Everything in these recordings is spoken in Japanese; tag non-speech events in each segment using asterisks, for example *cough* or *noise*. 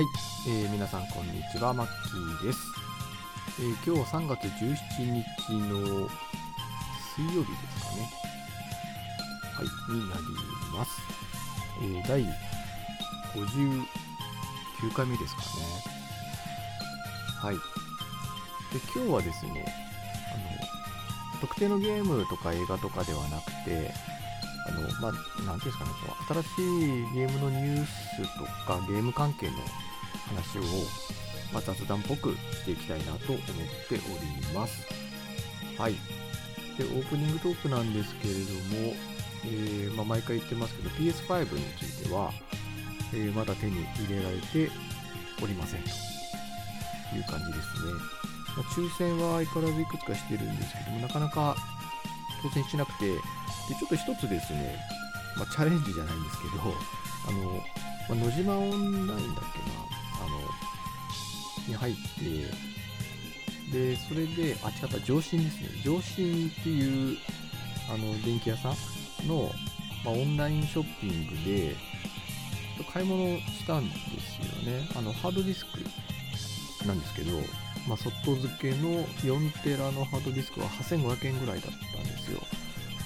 はい、えー皆さんこんにちは、マッキーです。えー今日3月17日の水曜日ですかね。はい、になります。えー第59回目ですかね。はい。で、今日はですね、あの、特定のゲームとか映画とかではなくて、あの、まあ、なんていうんですかね、こう、新しいゲームのニュースとか、ゲーム関係の話を、まあ、雑談っぽくしていきたいなと思っております。はい。で、オープニングトークなんですけれども、えーまあ、毎回言ってますけど、PS5 については、えーまだ手に入れられておりませんという感じですね。まあ、抽選は相変わらずいくつかしてるんですけども、なかなか当選しなくて、でちょっと一つですね、まあ、チャレンジじゃないんですけど、あの、まあ、野島オンラインだっけな、に入って、で、それで、あ、違った、上新ですね。上新っていう、あの、電気屋さんの、まあ、オンラインショッピングで、買い物したんですよね。あの、ハードディスクなんですけど、まあ、外付けの4テラのハードディスクは8500円ぐらいだったんですよ。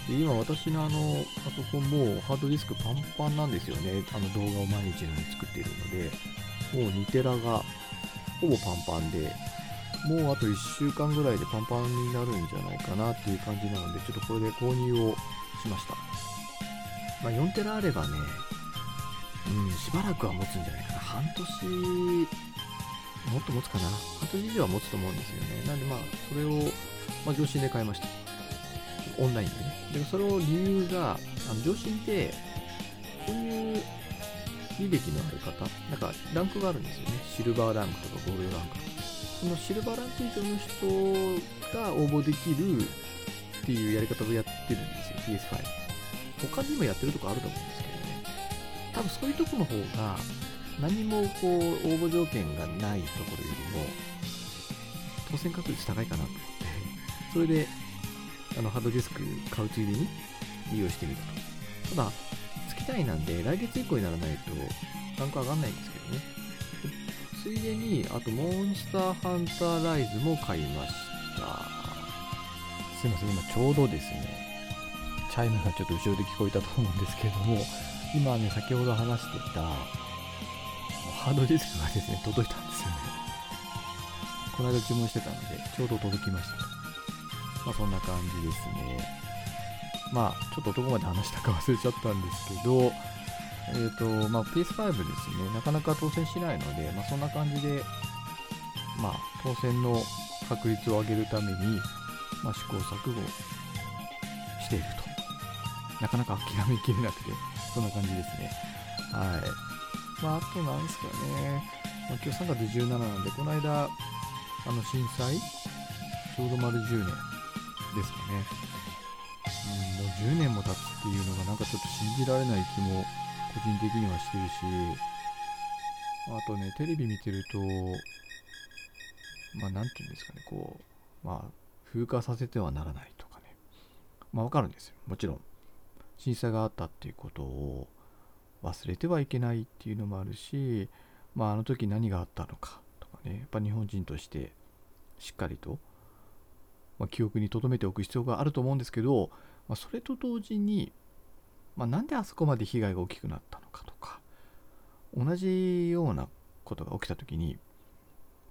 で今私のあのパソコンもハードディスクパンパンなんですよね。あの動画を毎日のように作っているので、もう2テラがほぼパンパンで、もうあと1週間ぐらいでパンパンになるんじゃないかなっていう感じなので、ちょっとこれで購入をしました。まあ、4テラあればね、うん、しばらくは持つんじゃないかな。半年、もっと持つかな。半年以上は持つと思うんですよね。なんでまあ、それを、まあ、上新で買いました。オンラインでね。で、それを理由が、あの上新って、履歴のある方、なんかランクがあるんですよね。シルバーランクとかゴールドランクとか。そのシルバーランク以上の人が応募できるっていうやり方をやってるんですよ、PS5。他にもやってるとこあると思うんですけどね。多分そういうとこの方が、何もこう、応募条件がないところよりも、当選確率高いかなと思って、それで、あの、ハードディスク買うついでに利用してみたと。ただ、月単位なんで、来月以降にならないと、ランク上がんないんですけどね。ついでに、あと、モンスターハンターライズも買いました。すいません、今ちょうどですね、チャイムがちょっと後ろで聞こえたと思うんですけれども、今ね、先ほど話してた、ハードディスクがですね、届いたんですよね。この間注文してたので、ちょうど届きました。まあそんな感じですね。まあちょっとどこまで話したか忘れちゃったんですけど、えっ、と、まあ PS5 ですね、なかなか当選しないので、まあそんな感じで、まあ当選の確率を上げるために、まあ試行錯誤していると。なかなか諦めきれなくて、そんな感じですね。はい。まああとなんですかね、まあ、今日3月17なんで、この間、あの震災？ちょうど丸10年ですかね。10年も経つっていうのがなんかちょっと信じられない気も個人的にはしてるし、あとね、テレビ見てると、まあなんていうんですかね、こう、まあ風化させてはならないとかね。まあわかるんですよ。もちろん。震災があったっていうことを忘れてはいけないっていうのもあるし、まああの時何があったのかとかね、やっぱ日本人としてしっかりと、まあ、記憶に留めておく必要があると思うんですけど、まあ、それと同時に、まあ、なんであそこまで被害が大きくなったのかとか同じようなことが起きた時に、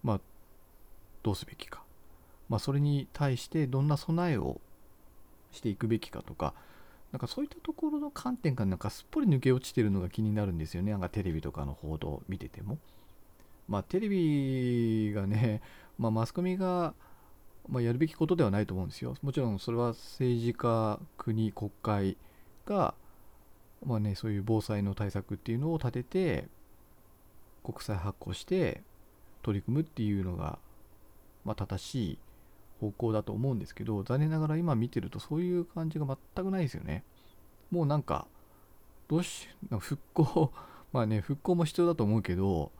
まあ、どうすべきか、まあ、それに対してどんな備えをしていくべきかとかなんかそういったところの観点がなんかすっぽり抜け落ちてるのが気になるんですよねなんかテレビとかの報道を見てても。まあテレビがね、まあ、マスコミが、まあ、やるべきことではないと思うんですよ。もちろんそれは政治家、国、国会が、まあね、そういう防災の対策っていうのを立てて、国債発行して取り組むっていうのが、まあ、正しい方向だと思うんですけど、残念ながら今見てるとそういう感じが全くないですよね。もうなんか、どうし、復興、まあね、復興も必要だと思うけど、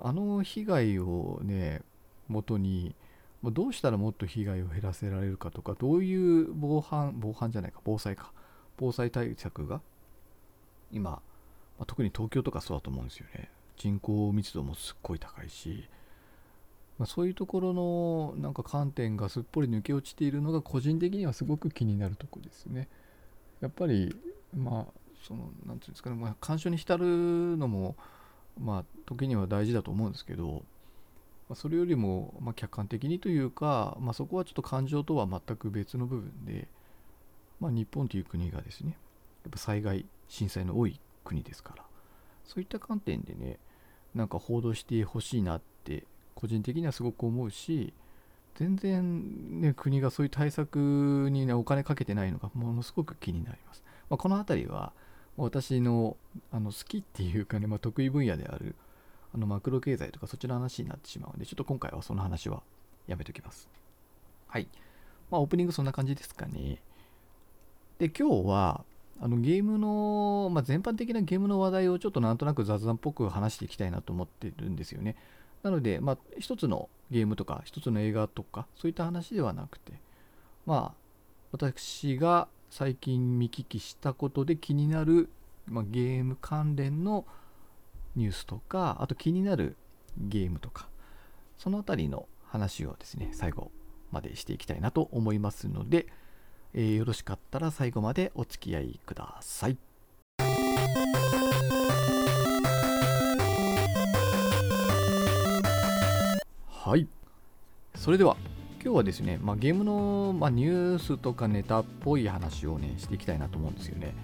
あの被害をね、元に、どうしたらもっと被害を減らせられるかとか、どういう防犯、防犯じゃないか、防災か、防災対策が、今、まあ特に東京とかそうだと思うんですよね。人口密度もすっごい高いし、まあ、そういうところのなんか観点がすっぽり抜け落ちているのが個人的にはすごく気になるとこですね。やっぱりまあその何て言うんですかね、まあ、干渉に浸るのもまあ時には大事だと思うんですけど、まあ、それよりもま客観的にというか、まあ、そこはちょっと感情とは全く別の部分で、まあ、日本という国がですねやっぱ災害震災の多い国ですからそういった観点でねなんか報道してほしいなって個人的にはすごく思うし全然ね国がそういう対策にねお金かけてないのがものすごく気になります、まあ、この辺りは私のあの好きっていうかね、まあ、得意分野であるあのマクロ経済とかそっちの話になってしまうのでちょっと今回はその話はやめときます。はい。まあオープニングそんな感じですかね。で今日はあのゲームの、まあ、全般的なゲームの話題をちょっとなんとなく雑談っぽく話していきたいなと思ってるんですよね。なので、まあ、一つのゲームとか、一つの映画とか、そういった話ではなくて、まあ、私が最近見聞きしたことで気になる、まあ、ゲーム関連のニュースとか、あと気になるゲームとか、そのあたりの話をですね、最後までしていきたいなと思いますので、えー、よろしかったら最後までお付き合いください。はい。それでは、今日はですね、まあ、ゲームの、まあ、ニュースとかネタっぽい話をね、していきたいなと思うんですよね。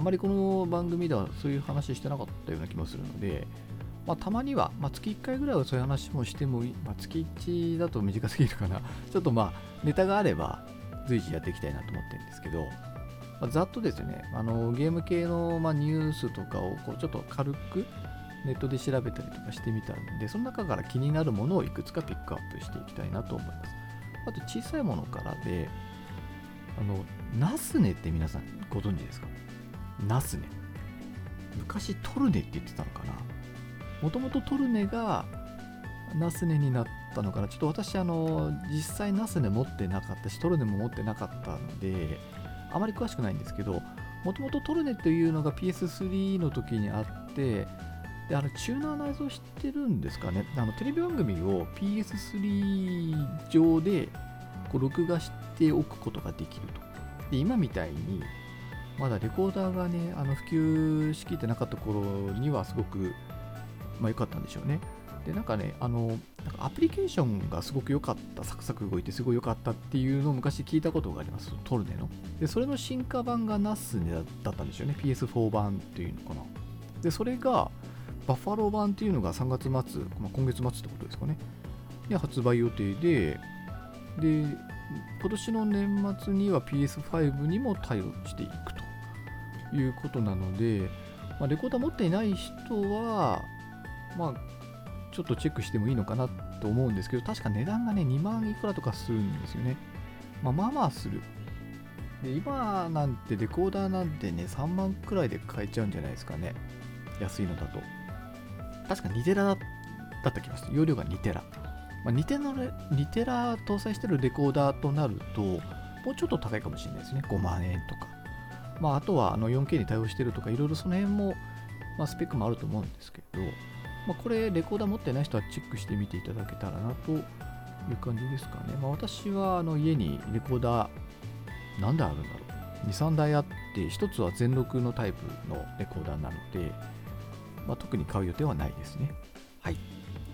あまりこの番組ではそういう話してなかったような気もするので、まあ、たまには、まあ、月1回ぐらいはそういう話もしてもいい、まあ、月1だと短すぎるかな。*laughs* ちょっとまあ、ネタがあれば、随時やっていきたいなと思ってるんですけど、まあ、ざっとですね、あのゲーム系の、ま、ニュースとかをこうちょっと軽くネットで調べたりとかしてみたんで、その中から気になるものをいくつかピックアップしていきたいなと思います。あと小さいものからで、あの、ナスネって皆さんご存知ですか？ナスネ。昔トルネって言ってたのかな。もともとトルネがナスネになったのかな。ちょっと私あの実際ナスネ持ってなかったしトルネも持ってなかったんであまり詳しくないんですけどもともとトルネというのが PS3 の時にあってであのチューナーの映像知ってるんですかね。あのテレビ番組を PS3 上でこう録画しておくことができると。で今みたいにまだレコーダーがねあの普及しきってなかった頃にはすごくまあかったんでしょうね。でなんかねあのなんかアプリケーションがすごく良かったサクサク動いてすごい良かったっていうのを昔聞いたことがあります。トルネの。でそれの進化版がナスネだったんですよね。PS4 版っていうのかな。でそれがバッファロー版っていうのが3月末、まあ、今月末ってことですかね。で発売予定でで今年の年末には PS5 にも対応していくと。いうことなので、まあ、レコーダー持っていない人はまあちょっとチェックしてもいいのかなと思うんですけど、確か値段がね、2万いくらとかするんですよね。まあまあまあする。で、今なんてレコーダーなんてね、3万くらいで買えちゃうんじゃないですかね。安いのだと。確か2テラだった気がする。容量が2テラ。まあ、2, テラ2テラ搭載してるレコーダーとなると、もうちょっと高いかもしれないですね。5万円とか。まあ、あとはあの 4K に対応してるとか、いろいろその辺も、まあ、スペックもあると思うんですけど、まあ、これ、レコーダー持ってない人はチェックしてみていただけたらなという感じですかね。まあ、私はあの家にレコーダー、何台あるんだろう。2、3台あって、1つは全録のタイプのレコーダーなので、まあ、特に買う予定はないですね。はい。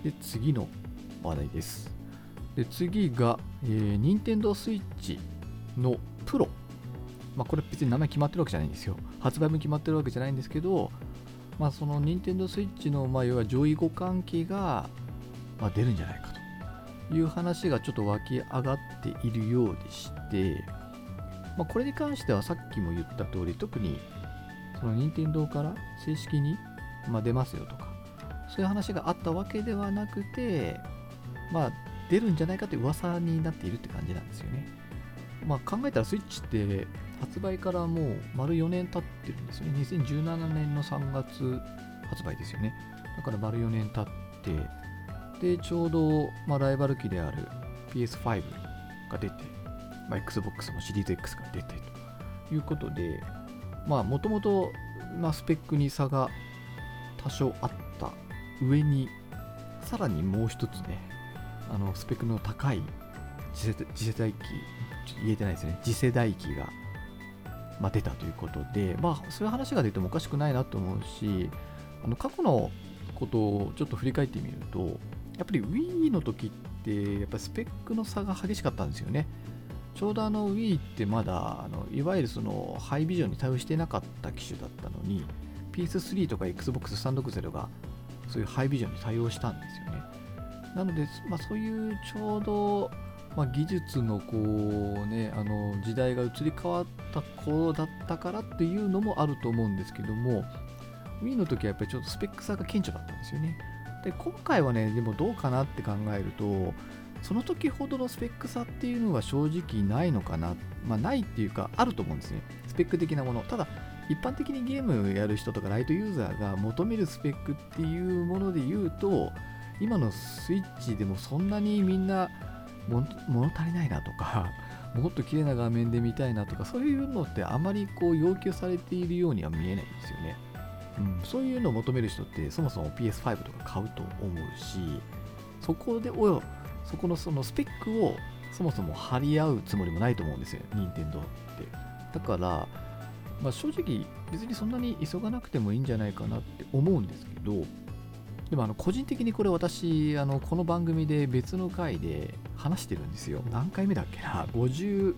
で、次の話題です。で、次が、えー、Nintendo Switch のプロ。まあ、これ別に名前決まってるわけじゃないんですよ。発売も決まってるわけじゃないんですけど、まあ、その任天堂 switch の、まあ、要は上位互換機が、まあ、出るんじゃないかという話がちょっと湧き上がっているようでして、まあ、これに関してはさっきも言った通り特にその任天堂から正式に、まあ、出ますよとかそういう話があったわけではなくてまあ出るんじゃないかという噂になっているって感じなんですよね。まあ、考えたらスイッチって発売からもう丸4年経ってるんですよね。2017年の3月発売ですよね。だから丸4年経って、で、ちょうど、まあ、ライバル機である PS5 が出て、まあ、Xbox もシリーズ X が出てということで、まあ、もともと、まあ、スペックに差が多少あった上にさらにもう一つねあのスペックの高い次世次世代機ちょっと言えてないですね次世代機が、まあ、出たということでまあそういう話が出てもおかしくないなと思うしあの過去のことをちょっと振り返ってみるとやっぱり Wii の時ってやっぱスペックの差が激しかったんですよね。ちょうどあの Wii ってまだあのいわゆるそのハイビジョンに対応してなかった機種だったのに PS3 とか Xbox360 がそういうハイビジョンに対応したんですよね。なので、まあ、そういうちょうど、まあ、技術のこうねあの時代が移り変わった頃だったからっていうのもあると思うんですけども Wii の時はやっぱりちょっとスペック差が顕著だったんですよね。で今回はねでもどうかなって考えるとその時ほどのスペック差っていうのは正直ないのかな。まあないっていうかあると思うんですね。スペック的なもの。ただ一般的にゲームやる人とかライトユーザーが求めるスペックっていうもので言うと今のスイッチでもそんなにみんな物足りないなとか *laughs* もっと綺麗な画面で見たいなとかそういうのってあまりこう要求されているようには見えないんですよね、うん、そういうのを求める人ってそもそも PS5 とか買うと思うしそこでおよそこのそのスペックをそもそも張り合うつもりもないと思うんですよ任天堂って。だからまあ、正直別にそんなに急がなくてもいいんじゃないかなって思うんですけどでもあの個人的にこれ私あのこの番組で別の回で話してるんですよ。何回目だっけな？50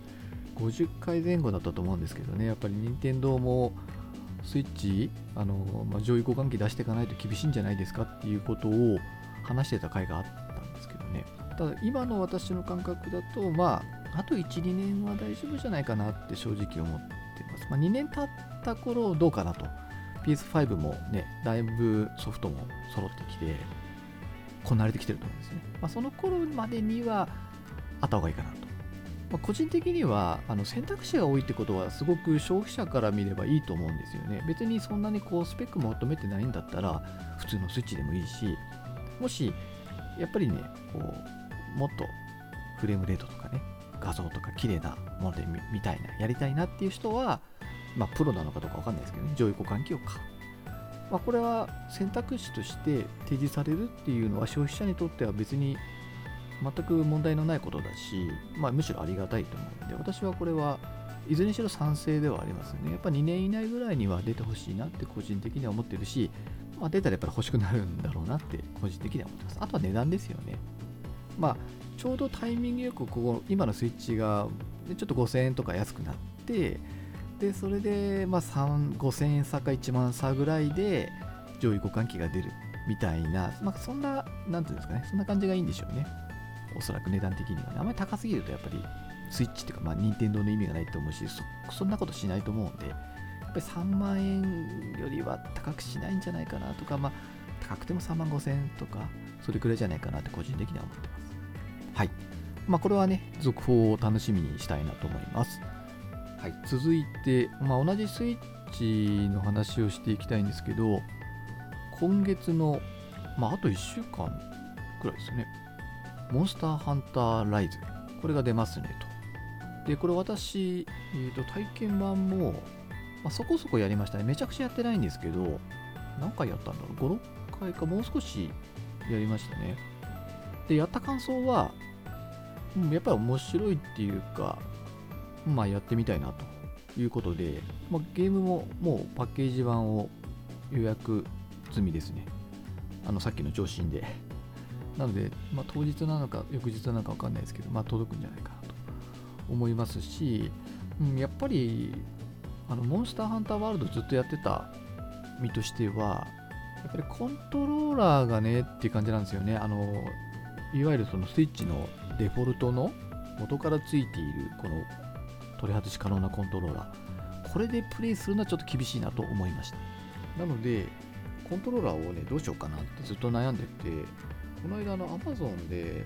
50回前後だったと思うんですけどね。やっぱり任天堂もスイッチあの、まあ、上位互換機出していかないと厳しいんじゃないですかっていうことを話してた回があったんですけどね。ただ今の私の感覚だとまああと12年は大丈夫じゃないかなって正直思ってます。まあ、2年経った頃どうかなと。PS5 もね、だいぶソフトも揃ってきて、こなれてきてると思うんですね。まあ、その頃までにはあった方がいいかなと。まあ、個人的にはあの選択肢が多いってことはすごく消費者から見ればいいと思うんですよね。別にそんなにこうスペック求めてないんだったら普通のスイッチでもいいし、もしやっぱりね、こうもっとフレームレートとかね、画像とか綺麗なもので見たいな、やりたいなっていう人は、まあ、プロなのかどうかわかんないですけどね、上位互換機を買う。まあ、これは選択肢として提示されるっていうのは消費者にとっては別に全く問題のないことだし、まあ、むしろありがたいと思うので、私はこれはいずれにしろ賛成ではありますよね。やっぱ2年以内ぐらいには出てほしいなって個人的には思ってるし、まあ、出たらやっぱり欲しくなるんだろうなって個人的には思ってます。あとは値段ですよね。まあ、ちょうどタイミングよくここ今のスイッチがちょっと5000円とか安くなってでそれで、まあ、5000円差か1万差ぐらいで上位互換機が出るみたいな、まあ、そんな、なんていうんですかね、そんな感じがいいんでしょうね。おそらく値段的にはね。あまり高すぎるとやっぱりスイッチっていうか、まあ、任天堂の意味がないと思うしそ、そんなことしないと思うんで、やっぱり3万円よりは高くしないんじゃないかなとか、まあ、高くても3万5千円とか、それくらいじゃないかなって個人的には思ってます。はい。まあ、これはね、続報を楽しみにしたいなと思います。はい、続いて、まあ、同じスイッチの話をしていきたいんですけど、今月の、まあ、あと1週間くらいですよね、モンスターハンターライズ、これが出ますねと。で、これ私、えー、と体験版も、まあ、そこそこやりましたね。めちゃくちゃやってないんですけど、何回やったんだろう ?5、6回か、もう少しやりましたね。で、やった感想は、やっぱり面白いっていうか、まあやってみたいなということで、まあ、ゲームももうパッケージ版を予約済みですね。あのさっきの上心で。なので、まあ、当日なのか翌日なのか分かんないですけど、まあ、届くんじゃないかなと思いますし、うん、やっぱりあのモンスターハンターワールドずっとやってた身としては、やっぱりコントローラーがねっていう感じなんですよね。あのいわゆるそのスイッチのデフォルトの元からついているこの取り外し可能なコントローラーこれでプレイするのはちょっと厳しいなと思いましたなのでコントローラーをねどうしようかなってずっと悩んでてこの間の Amazon で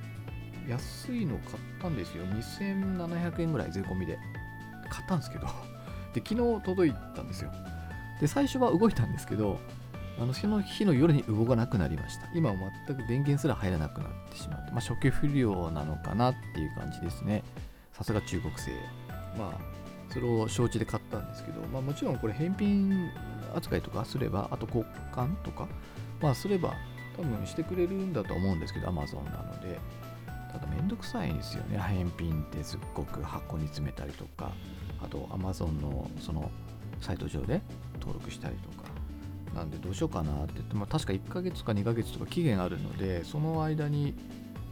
安いの買ったんですよ2700円ぐらい税込みで買ったんですけどで昨日届いたんですよで最初は動いたんですけどあのその日の夜に動かなくなりました。今は全く電源すら入らなくなってしまって、まあ、初期不良なのかなっていう感じですね。さすが中国製。まあ、それを承知で買ったんですけど、まあ、もちろんこれ返品扱いとかすれば、あと交換とか、まあ、すれば多分してくれるんだと思うんですけど Amazon なので。ただめんどくさいんですよね。返品ってすっごく箱に詰めたりとかあと Amazon のそのサイト上で登録したりとか。なんでどうしようかなって言って、まあ、確か1ヶ月か2ヶ月とか期限あるのでその間に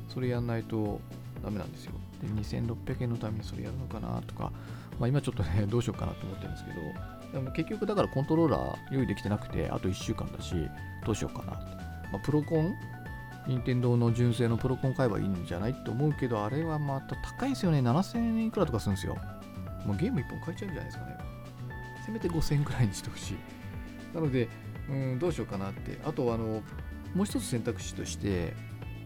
それやんないとダメなんですよ。で2600円のためにそれやるのかなとか、まあ、今ちょっとね *laughs* どうしようかなと思ってるんですけどでも結局だからコントローラー用意できてなくてあと1週間だしどうしようかなって、まあ、プロコン？任天堂の純正のプロコン買えばいいんじゃないって思うけどあれはまた高いですよね。7000円いくらとかするんですよ。もうゲーム1本買えちゃうんじゃないですかね。せめて5000円くらいにしてほしい。なのでうんどうしようかなって。あとあのもう一つ選択肢として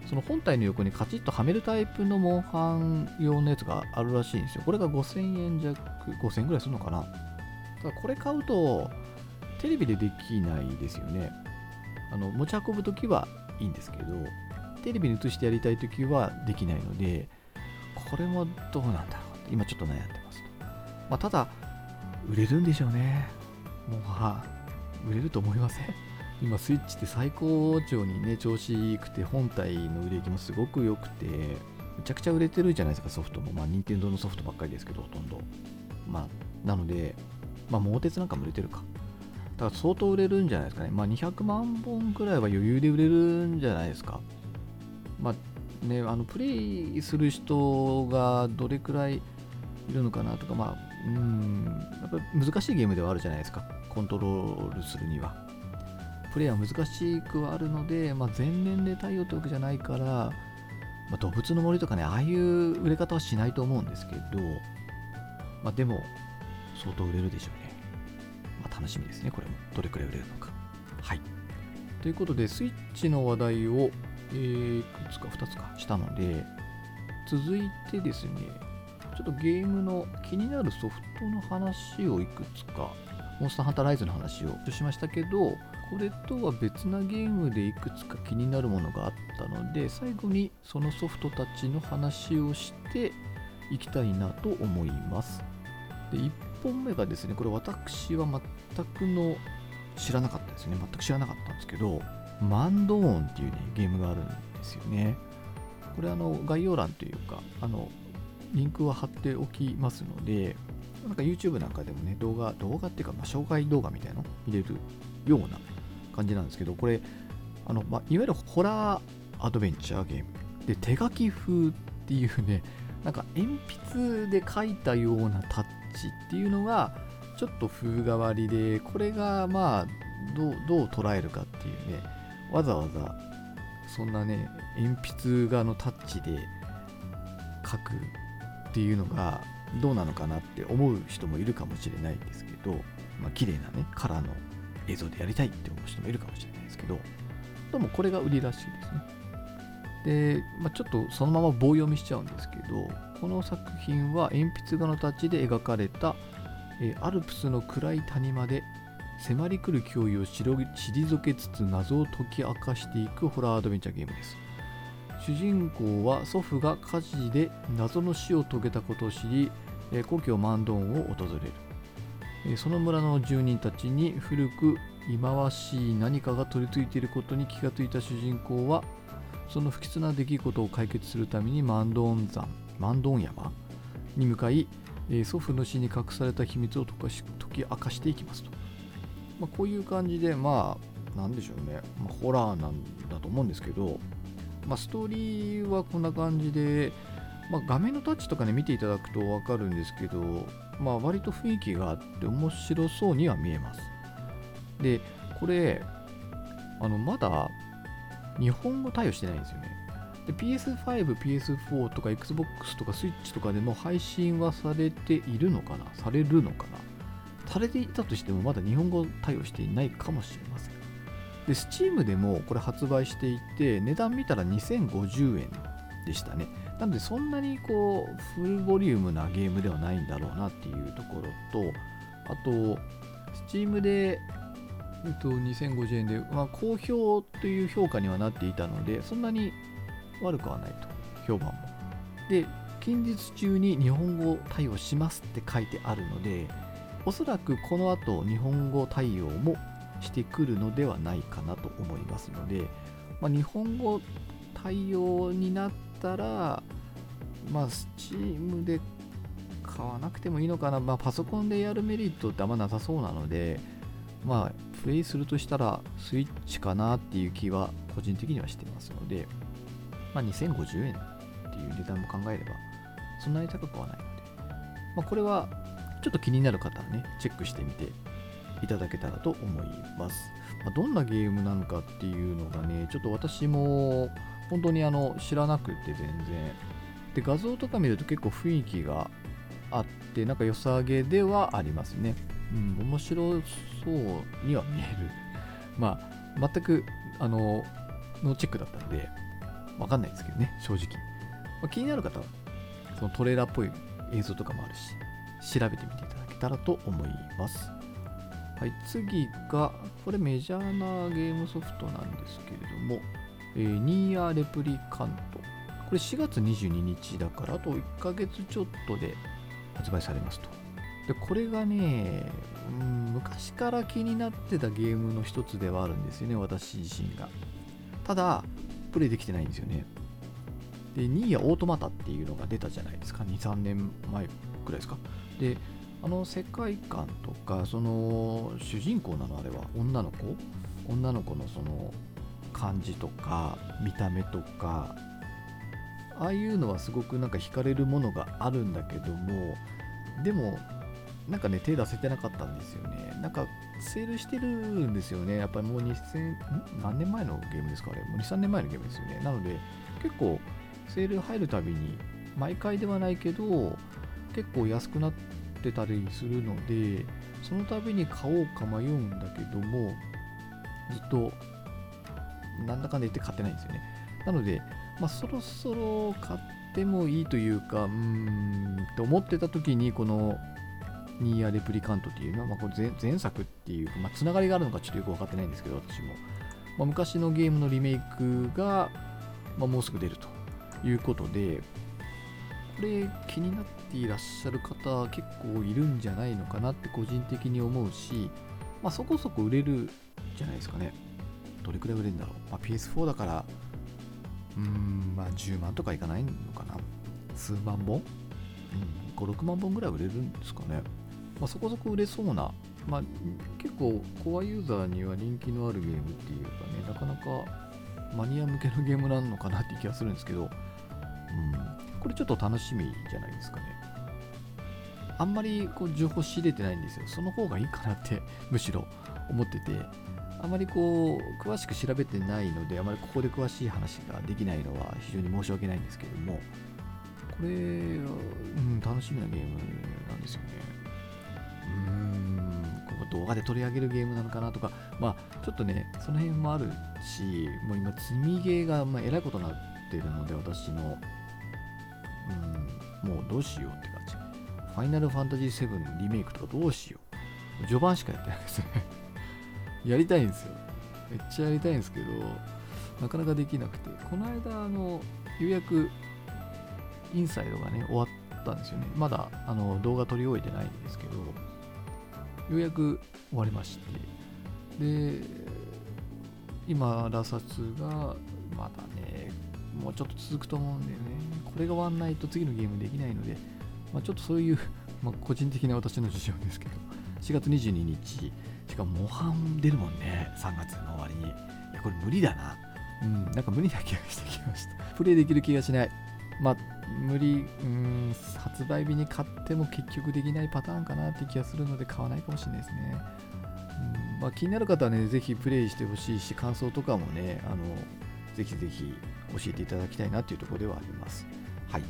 その本体の横にカチッとはめるタイプのモンハン用のやつがあるらしいんですよ。これが5000円弱5000円ぐらいするのかな。ただこれ買うとテレビでできないですよね。あの持ち運ぶときはいいんですけどテレビに映してやりたいときはできないのでこれもどうなんだろうって今ちょっと悩んでますと、まあ、ただ売れるんでしょうね。もうは売れると思いません？今スイッチって最高潮にね調子いくて本体の売れ行きもすごく良くてめちゃくちゃ売れてるじゃないですかソフトも。まあ任天堂のソフトばっかりですけどほとんど。まあなのでまあ桃鉄なんかも売れてるか。だから相当売れるんじゃないですかね。まあ200万本くらいは余裕で売れるんじゃないですか。まあねあのプレイする人がどれくらいいるのかなとかまあうん。やっぱ難しいゲームではあるじゃないですか。コントロールするには。プレイは難しくはあるので、まあ、全年齢対応ってわけじゃないから、まあ、動物の森とかねああいう売れ方はしないと思うんですけど、まあ、でも相当売れるでしょうね、まあ、楽しみですねこれも。どれくらい売れるのか。はい。ということでスイッチの話題を、え、いくつか2つかしたので続いてですねちょっとゲームの気になるソフトの話をいくつか、モンスターハンターライズの話をしましたけど、これとは別なゲームでいくつか気になるものがあったので、最後にそのソフトたちの話をしていきたいなと思います。で、1本目がですね、これ私は全くの知らなかったですね。全く知らなかったんですけど、マンドーンっていうね、ゲームがあるんですよね。これあの概要欄というか、あのリンクは貼っておきますので、なんか YouTube なんかでもね、動画、動画っていうか、まあ、紹介動画みたいなの？見れるような感じなんですけど、これ、あのまあ、いわゆるホラーアドベンチャーゲーム。で、手書き風っていうね、なんか鉛筆で書いたようなタッチっていうのが、ちょっと風変わりで、これがまあ、どうどう捉えるかっていうね、わざわざ、そんなね、鉛筆画のタッチで書くっていうのがどうなのかなって思う人もいるかもしれないんですけど、まあ綺麗なね、カラーの映像でやりたいって思う人もいるかもしれないですけど、でもこれが売りらしいですね。で、まあ、ちょっとそのまま棒読みしちゃうんですけど、この作品は鉛筆画のタッチで描かれた、えアルプスの暗い谷間で迫り来る脅威を退けつつ謎を解き明かしていくホラーアドベンチャーゲームです。主人公は祖父が火事で謎の死を遂げたことを知り、え故郷マンドンを訪れる、えその村の住人たちに古く忌まわしい何かが取り付いていることに気がついた主人公はその不吉な出来事を解決するためにマンドン山マンドン山に向かい、え祖父の死に隠された秘密を解かし解き明かしていきますと、まあ、こういう感じでまあなんでしょうね、まあ、ホラーなんだと思うんですけどまあ、ストーリーはこんな感じで、まあ、画面のタッチとかね見ていただくと分かるんですけど、まあ、割と雰囲気があって面白そうには見えます。でこれあのまだ日本語対応してないんですよね。で PS5、PS4 とか Xbox とか Switch とかでも配信はされているのかな？されるのかな？されていたとしてもまだ日本語対応していないかもしれません。で、Steam でもこれ発売していて、値段見たら2050円でしたね。なので、そんなにこう、フルボリュームなゲームではないんだろうなっていうところと、あと、Steam で、えっと、2050円で、まあ、好評という評価にはなっていたので、そんなに悪くはないと、評判も。で、近日中に日本語対応しますって書いてあるので、おそらくこの後日本語対応もしてくるのではないかなと思いますので、まあ、日本語対応になったら、まあ、Steam で買わなくてもいいのかな、まあ、パソコンでやるメリットってあんまなさそうなので、まあ、プレイするとしたらスイッチかなっていう気は個人的にはしてますので、まあ、2050円っていう値段も考えれば、そんなに高くはないので、まあ、これはちょっと気になる方はね、チェックしてみていただけたらと思います。ま、どんなゲームなのかっていうのがね、ちょっと私も本当にあの知らなくて全然。で、画像とか見ると結構雰囲気があって、なんか良さげではありますね。うん、面白そうには見える。まあ、全く、あの、のチェックだったので、わかんないですけどね、正直。まあ、気になる方は、そのトレーラーっぽい映像とかもあるし、調べてみていただけたらと思います。はい、次が、これメジャーなゲームソフトなんですけれども、えー、ニーアレプリカント。これ4月22日だから、あと1ヶ月ちょっとで発売されますと。で、これがね、うん、昔から気になってたゲームの一つではあるんですよね、私自身が。ただ、プレイできてないんですよね。で、ニーヤオートマタっていうのが出たじゃないですか、2、3年前くらいですか。で、あの世界観とか、その主人公なのあれは女の子？女の子のその感じとか、見た目とか、ああいうのはすごくなんか惹かれるものがあるんだけども、でも、なんかね、手出せてなかったんですよね。なんか、セールしてるんですよね。やっぱりもう2000、ん何年前のゲームですかあれ？もう2、3年前のゲームですよね。なので、結構、セール入るたびに、毎回ではないけど、結構安くなってたりするので、その度に買おうか迷うんだけども、ずっと、なんだかんだ言って買ってないんですよね。なので、まあ、そろそろ買ってもいいというか、うーん、と思ってた時に、この、ニーア・レプリカントっていうのは、まあ、これ前作っていうか、まあ、つながりがあるのかちょっとよく分かってないんですけど、私も。まあ、昔のゲームのリメイクが、まあ、もうすぐ出るということで、これ気になっていらっしゃる方結構いるんじゃないのかなって個人的に思うし、まあ、そこそこ売れるじゃないですかね。どれくらい売れるんだろう。まあ、PS4 だから、うーん、まあ10万とかいかないのかな。数万本？うん、5、6万本ぐらい売れるんですかね。まあ、そこそこ売れそうな、まあ、結構コアユーザーには人気のあるゲームっていうかね、なかなかマニア向けのゲームなのかなって気がするんですけど、うん、これちょっと楽しみじゃないですかね。あんまりこう情報仕入れてないんですよ。その方がいいかなって *laughs* むしろ思ってて、あまりこう詳しく調べてないので、あまりここで詳しい話ができないのは非常に申し訳ないんですけども、これは、うん、楽しみなゲームなんですよね。うーん、ここ動画で取り上げるゲームなのかなとか、まあ、ちょっとね、その辺もあるし、もう今、積みゲーがまえらいことになってるので、私の、うん、もうどうしようって感じ。ファイナルファンタジー7リメイクとかどうしよう。序盤しかやってないですね *laughs* やりたいんですよ。めっちゃやりたいんですけど、なかなかできなくて、この間、あの、ようやく、インサイドがね、終わったんですよね。まだ、あの、動画撮り終えてないんですけど、ようやく終わりまして、で、今、ラサツが、まだね、もうちょっと続くと思うんでね、これが終わんないと次のゲームできないので、まあ、ちょっとそういう、*laughs* ま、個人的な私の事情ですけど、4月22日、しかも模範出るもんね、3月の終わりに。いや、これ無理だな。うん、なんか無理な気がしてきました。プレイできる気がしない。まあ、無理、うん、発売日に買っても結局できないパターンかなって気がするので買わないかもしれないですね。うんまあ、気になる方はね、ぜひプレイしてほしいし、感想とかもね、あのぜひぜひ教えていただきたいなというところではあります。はい。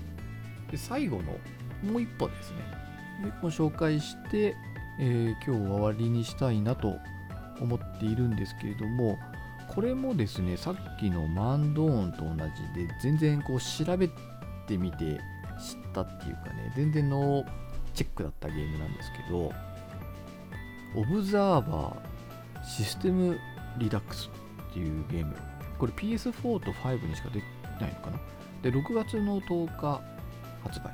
で、最後のもう一本ですね。もう一本紹介して、えー、今日は終わりにしたいなと思っているんですけれども、これもですね、さっきのマンドーンと同じで、全然こう調べてみて知ったっていうかね、全然ノーチェックだったゲームなんですけど、オブザーバーシステムリダックスっていうゲーム。これ PS4 と5にしか出ないのかな？で、6月の10日発売。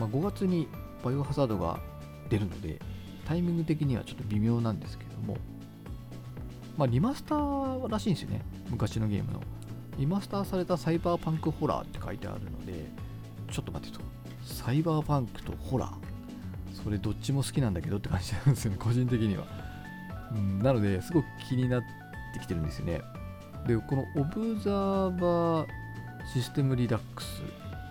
まあ、5月にバイオハザードが出るので、タイミング的にはちょっと微妙なんですけども、まあ、リマスターらしいんですよね。昔のゲームの。リマスターされたサイバーパンクホラーって書いてあるのでちょっと待ってと。サイバーパンクとホラー。それどっちも好きなんだけどって感じなんですよね個人的には、うん、なのですごく気になってきてるんですよね。でこのオブザーバーシステムリダックス。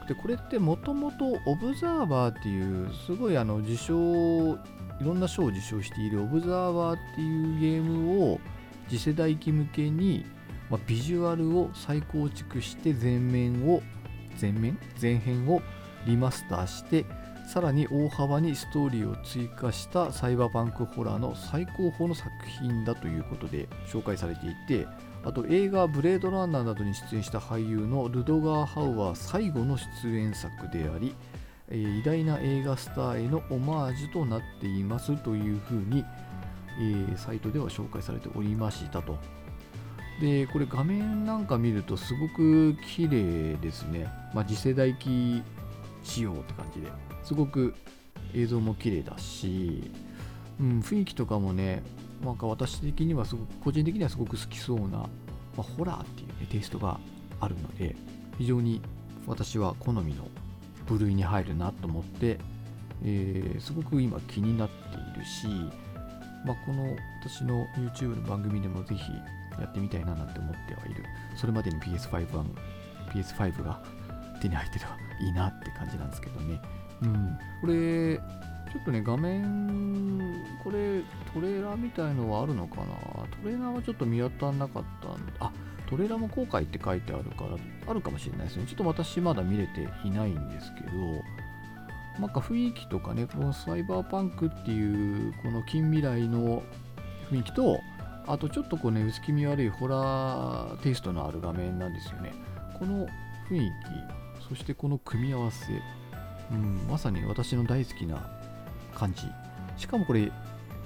でこれってもともとオブザーバーっていうすごいあの受賞いろんな賞を受賞しているオブザーバーっていうゲームを次世代機向けに、まあ、ビジュアルを再構築して全面を全面？前編をリマスターしてさらに大幅にストーリーを追加したサイバーパンクホラーの最高峰の作品だということで紹介されていてあと映画「ブレードランナー」などに出演した俳優のルドガー・ハウは最後の出演作であり、えー、偉大な映画スターへのオマージュとなっていますというふうに、えー、サイトでは紹介されておりましたと。で、これ画面なんか見るとすごく綺麗ですね。まあ、次世代機仕様って感じで。すごく映像も綺麗だし、うん、雰囲気とかもね、なんか私的にはすごく、個人的にはすごく好きそうな、まあ、ホラーっていう、ね、テイストがあるので、非常に私は好みの部類に入るなと思って、えー、すごく今気になっているし、まあ、この私の YouTube の番組でもぜひやってみたいななんて思ってはいる。それまでに PS5 は PS5 が手に入ってればいいなって感じなんですけどね。うん、これ、ちょっとね、画面、これ、トレーラーみたいのはあるのかな？トレーラーはちょっと見当たらなかったんで、あ、トレーラーも後悔って書いてあるから、あるかもしれないですね。ちょっと私まだ見れていないんですけど、なんか雰囲気とかね、このサイバーパンクっていう、この近未来の雰囲気と、あとちょっとこうね、薄気味悪いホラーテイストのある画面なんですよね。この雰囲気、そしてこの組み合わせ、うん、まさに私の大好きな感じ。しかもこれ、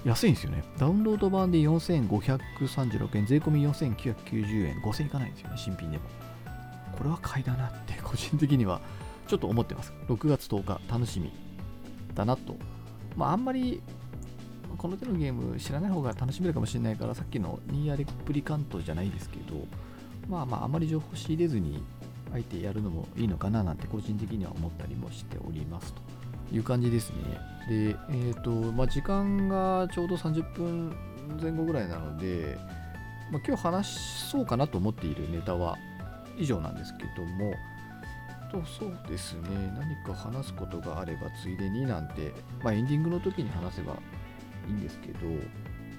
安いんですよね。ダウンロード版で4536円、税込4990円、5000いかないんですよね、新品でも。これは買いだなって個人的にはちょっと思ってます。6月10日、楽しみだなと。まあ、あんまりこの手のゲーム知らない方が楽しめるかもしれないから、さっきのニーアレプリカントじゃないですけど、まあまあ、あまり情報仕入れずに、あえてやるのもいいのかななんて個人的には思ったりもしておりますという感じですね。で、えっ、ー、と、まあ、時間がちょうど30分前後ぐらいなので、まあ、今日話そうかなと思っているネタは以上なんですけども、とそうですね、何か話すことがあればついでになんて、まあ、エンディングの時に話せばいいんですけど、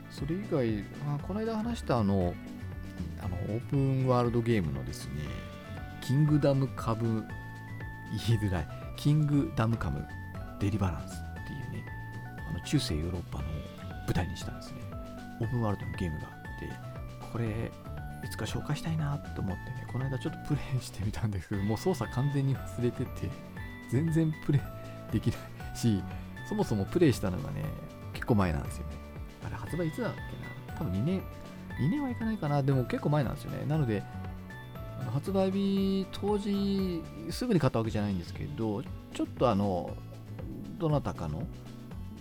それ以外、あこの間話したあの、あのオープンワールドゲームのですね、キングダムカム、言いづらい、キングダムカムデリバランスっていうね、あの中世ヨーロッパの舞台にしたんですね、オープンワールドのゲームがあって、これ、いつか紹介したいなと思ってね、この間ちょっとプレイしてみたんですけど、もう操作完全に忘れてて、全然プレイできないし、そもそもプレイしたのがね、結構前なんですよね。あれ、発売いつだっけな？多分2年、2年はいかないかな、でも結構前なんですよね。なので、発売日当時すぐに買ったわけじゃないんですけどちょっとあのどなたかの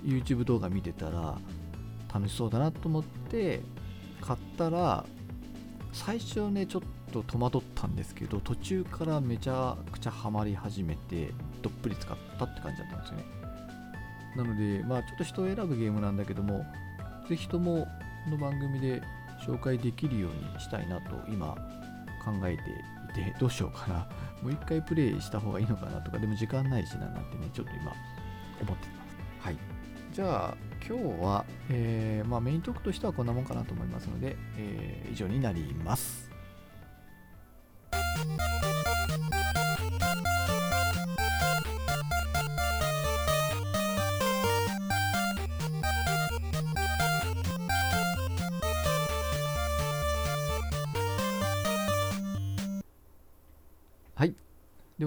YouTube 動画見てたら楽しそうだなと思って買ったら最初ねちょっと戸惑ったんですけど途中からめちゃくちゃハマり始めてどっぷり使ったって感じだったんですよね。なのでまあちょっと人を選ぶゲームなんだけどもぜひともこの番組で紹介できるようにしたいなと今考えていて、どうしようかな。*laughs* もう一回プレイした方がいいのかなとか、でも時間ないしななんてね、ちょっと今思ってます。はい。じゃあ、今日は、えー、まあ、メイントークとしてはこんなもんかなと思いますので、えー、以上になります。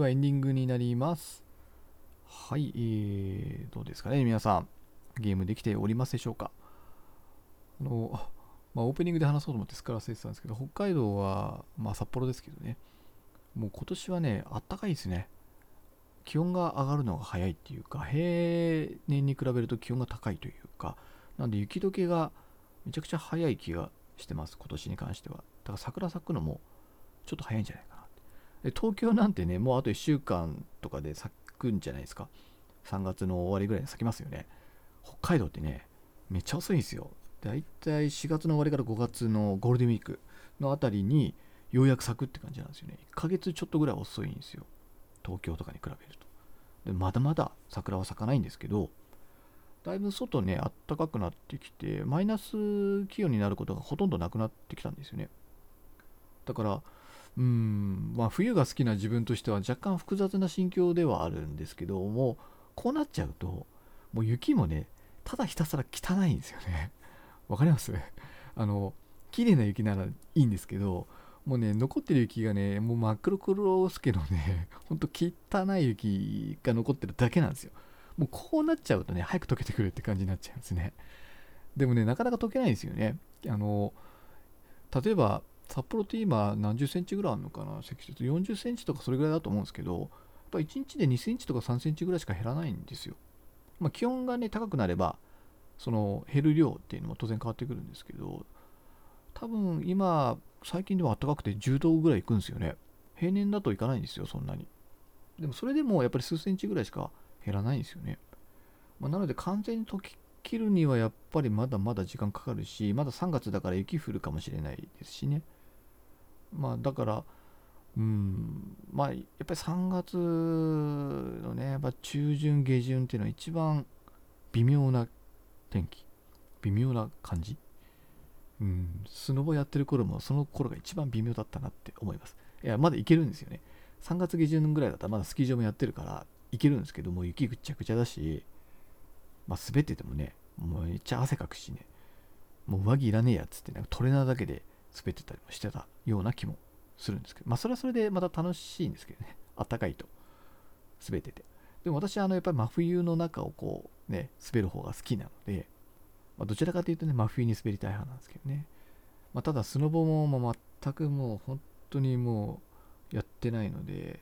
はエンディングになります。はい、えー、どうですかね、皆さん。ゲームできておりますでしょうか？あの、まあ、オープニングで話そうと思ってすから忘れてたんですけど、北海道は、まあ、札幌ですけどね、もう今年はね、あったかいですね。気温が上がるのが早いっていうか、平年に比べると気温が高いというか、なんで雪解けがめちゃくちゃ早い気がしてます、今年に関しては。だから桜咲くのもちょっと早いんじゃないかで東京なんてねもうあと1週間とかで咲くんじゃないですか。3月の終わりぐらいに咲きますよね。北海道ってねめっちゃ遅いんですよ。だいたい4月の終わりから5月のゴールデンウィークのあたりにようやく咲くって感じなんですよね。1ヶ月ちょっとぐらい遅いんですよ。東京とかに比べると。でまだまだ桜は咲かないんですけどだいぶ外ねあったかくなってきてマイナス気温になることがほとんどなくなってきたんですよね。だからうん。まあ冬が好きな自分としては若干複雑な心境ではあるんですけどもこうなっちゃうともう雪もねただひたすら汚いんですよね。*laughs* わかります？*laughs* あの綺麗な雪ならいいんですけどもうね残ってる雪がねもう真っ黒黒すけどね *laughs* ほんと汚い雪が残ってるだけなんですよ。もうこうなっちゃうとね早く溶けてくるって感じになっちゃうんですね。でもねなかなか溶けないんですよね。あの例えば札幌って今何十センチぐらいあるのかな？積雪。40センチとかそれぐらいだと思うんですけどやっぱ1日で2センチとか3センチぐらいしか減らないんですよ。まあ、気温がね高くなればその減る量っていうのも当然変わってくるんですけど多分今最近では暖かくて10度ぐらいいくんですよね。平年だといかないんですよそんなに。でもそれでもやっぱり数センチぐらいしか減らないんですよね、まあ、なので完全に溶き切るにはやっぱりまだまだ時間かかるしまだ3月だから雪降るかもしれないですしね。まあだからうんまあやっぱり3月のねやっぱ中旬下旬っていうのは一番微妙な天気微妙な感じ。うんスノボやってる頃もその頃が一番微妙だったなって思います。いやまだ行けるんですよね。3月下旬ぐらいだったらまだスキー場もやってるから行けるんですけども雪ぐっちゃぐちゃだしまあ滑っててもねもうめっちゃ汗かくしねもう上着いらねえやっつってねトレーナーだけで滑ってたりもしてたような気もするんですけど、まあそれはそれでまた楽しいんですけどね、*laughs* あったかいと滑ってて。でも私はあのやっぱり真冬の中をこうね、滑る方が好きなので、まあ、どちらかというとね、真冬に滑りたい派なんですけどね。まあ、ただスノボもまあ全くもう本当にもうやってないので、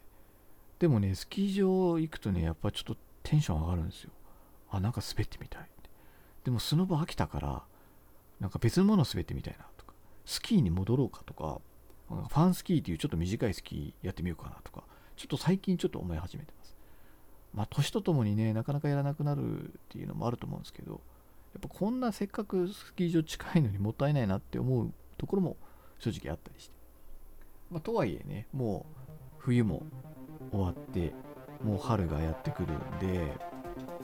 でもね、スキー場行くとね、やっぱちょっとテンション上がるんですよ。あ、なんか滑ってみたい。でもスノボ飽きたから、なんか別のもの滑ってみたいな、スキーに戻ろうかとか、ファンスキーっていうちょっと短いスキーやってみようかなとか、ちょっと最近ちょっと思い始めてます。まあ、年とともにね、なかなかやらなくなるっていうのもあると思うんですけど、やっぱこんなせっかくスキー場近いのにもったいないなって思うところも正直あったりして。まあ、とはいえね、もう冬も終わって、もう春がやってくるんで、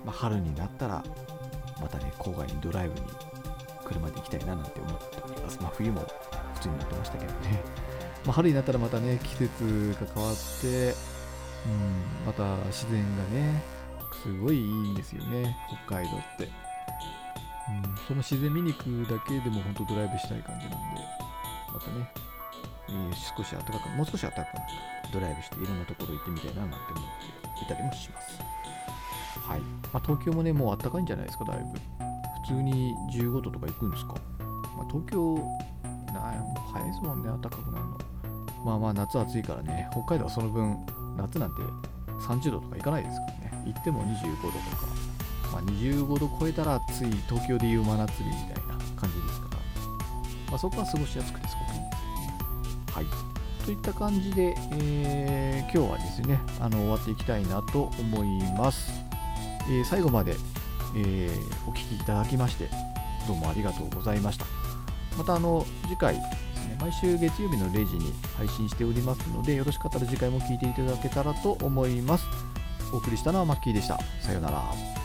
まあ、春になったら、またね、郊外にドライブに車で行きたいななんて思っております。まあ、冬も普通に乗ってましたけどね。*laughs* まあ、春になったらまたね季節が変わって、うん、また自然がねすごいいいんですよね北海道って、うん、その自然見に行くだけでも本当ドライブしたい感じなんでまたね、えー、少し暖かくもう少し暖かくドライブしていろんなところ行ってみたいななんて思っていたりもしますはい、まあ、東京もねもう暖かいんじゃないですかだいぶ普通に15度とか行くんですか、まあ、東京なもう早いですもんね暖かくなるのまあまあ夏暑いからね、北海道はその分、夏なんて30度とかいかないですからね、行っても25度とか、まあ、25度超えたら暑い、東京でいう真夏日みたいな感じですから、まあ、そこは過ごしやすくてすごくいいです。はい。といった感じで、えー、今日はですね、あの終わっていきたいなと思います。えー、最後まで、えー、お聴きいただきまして、どうもありがとうございました。またあの次回ですね毎週月曜日の0時に配信しておりますので、よろしかったら次回も聴いていただけたらと思います。お送りしたのはマッキーでした。さようなら。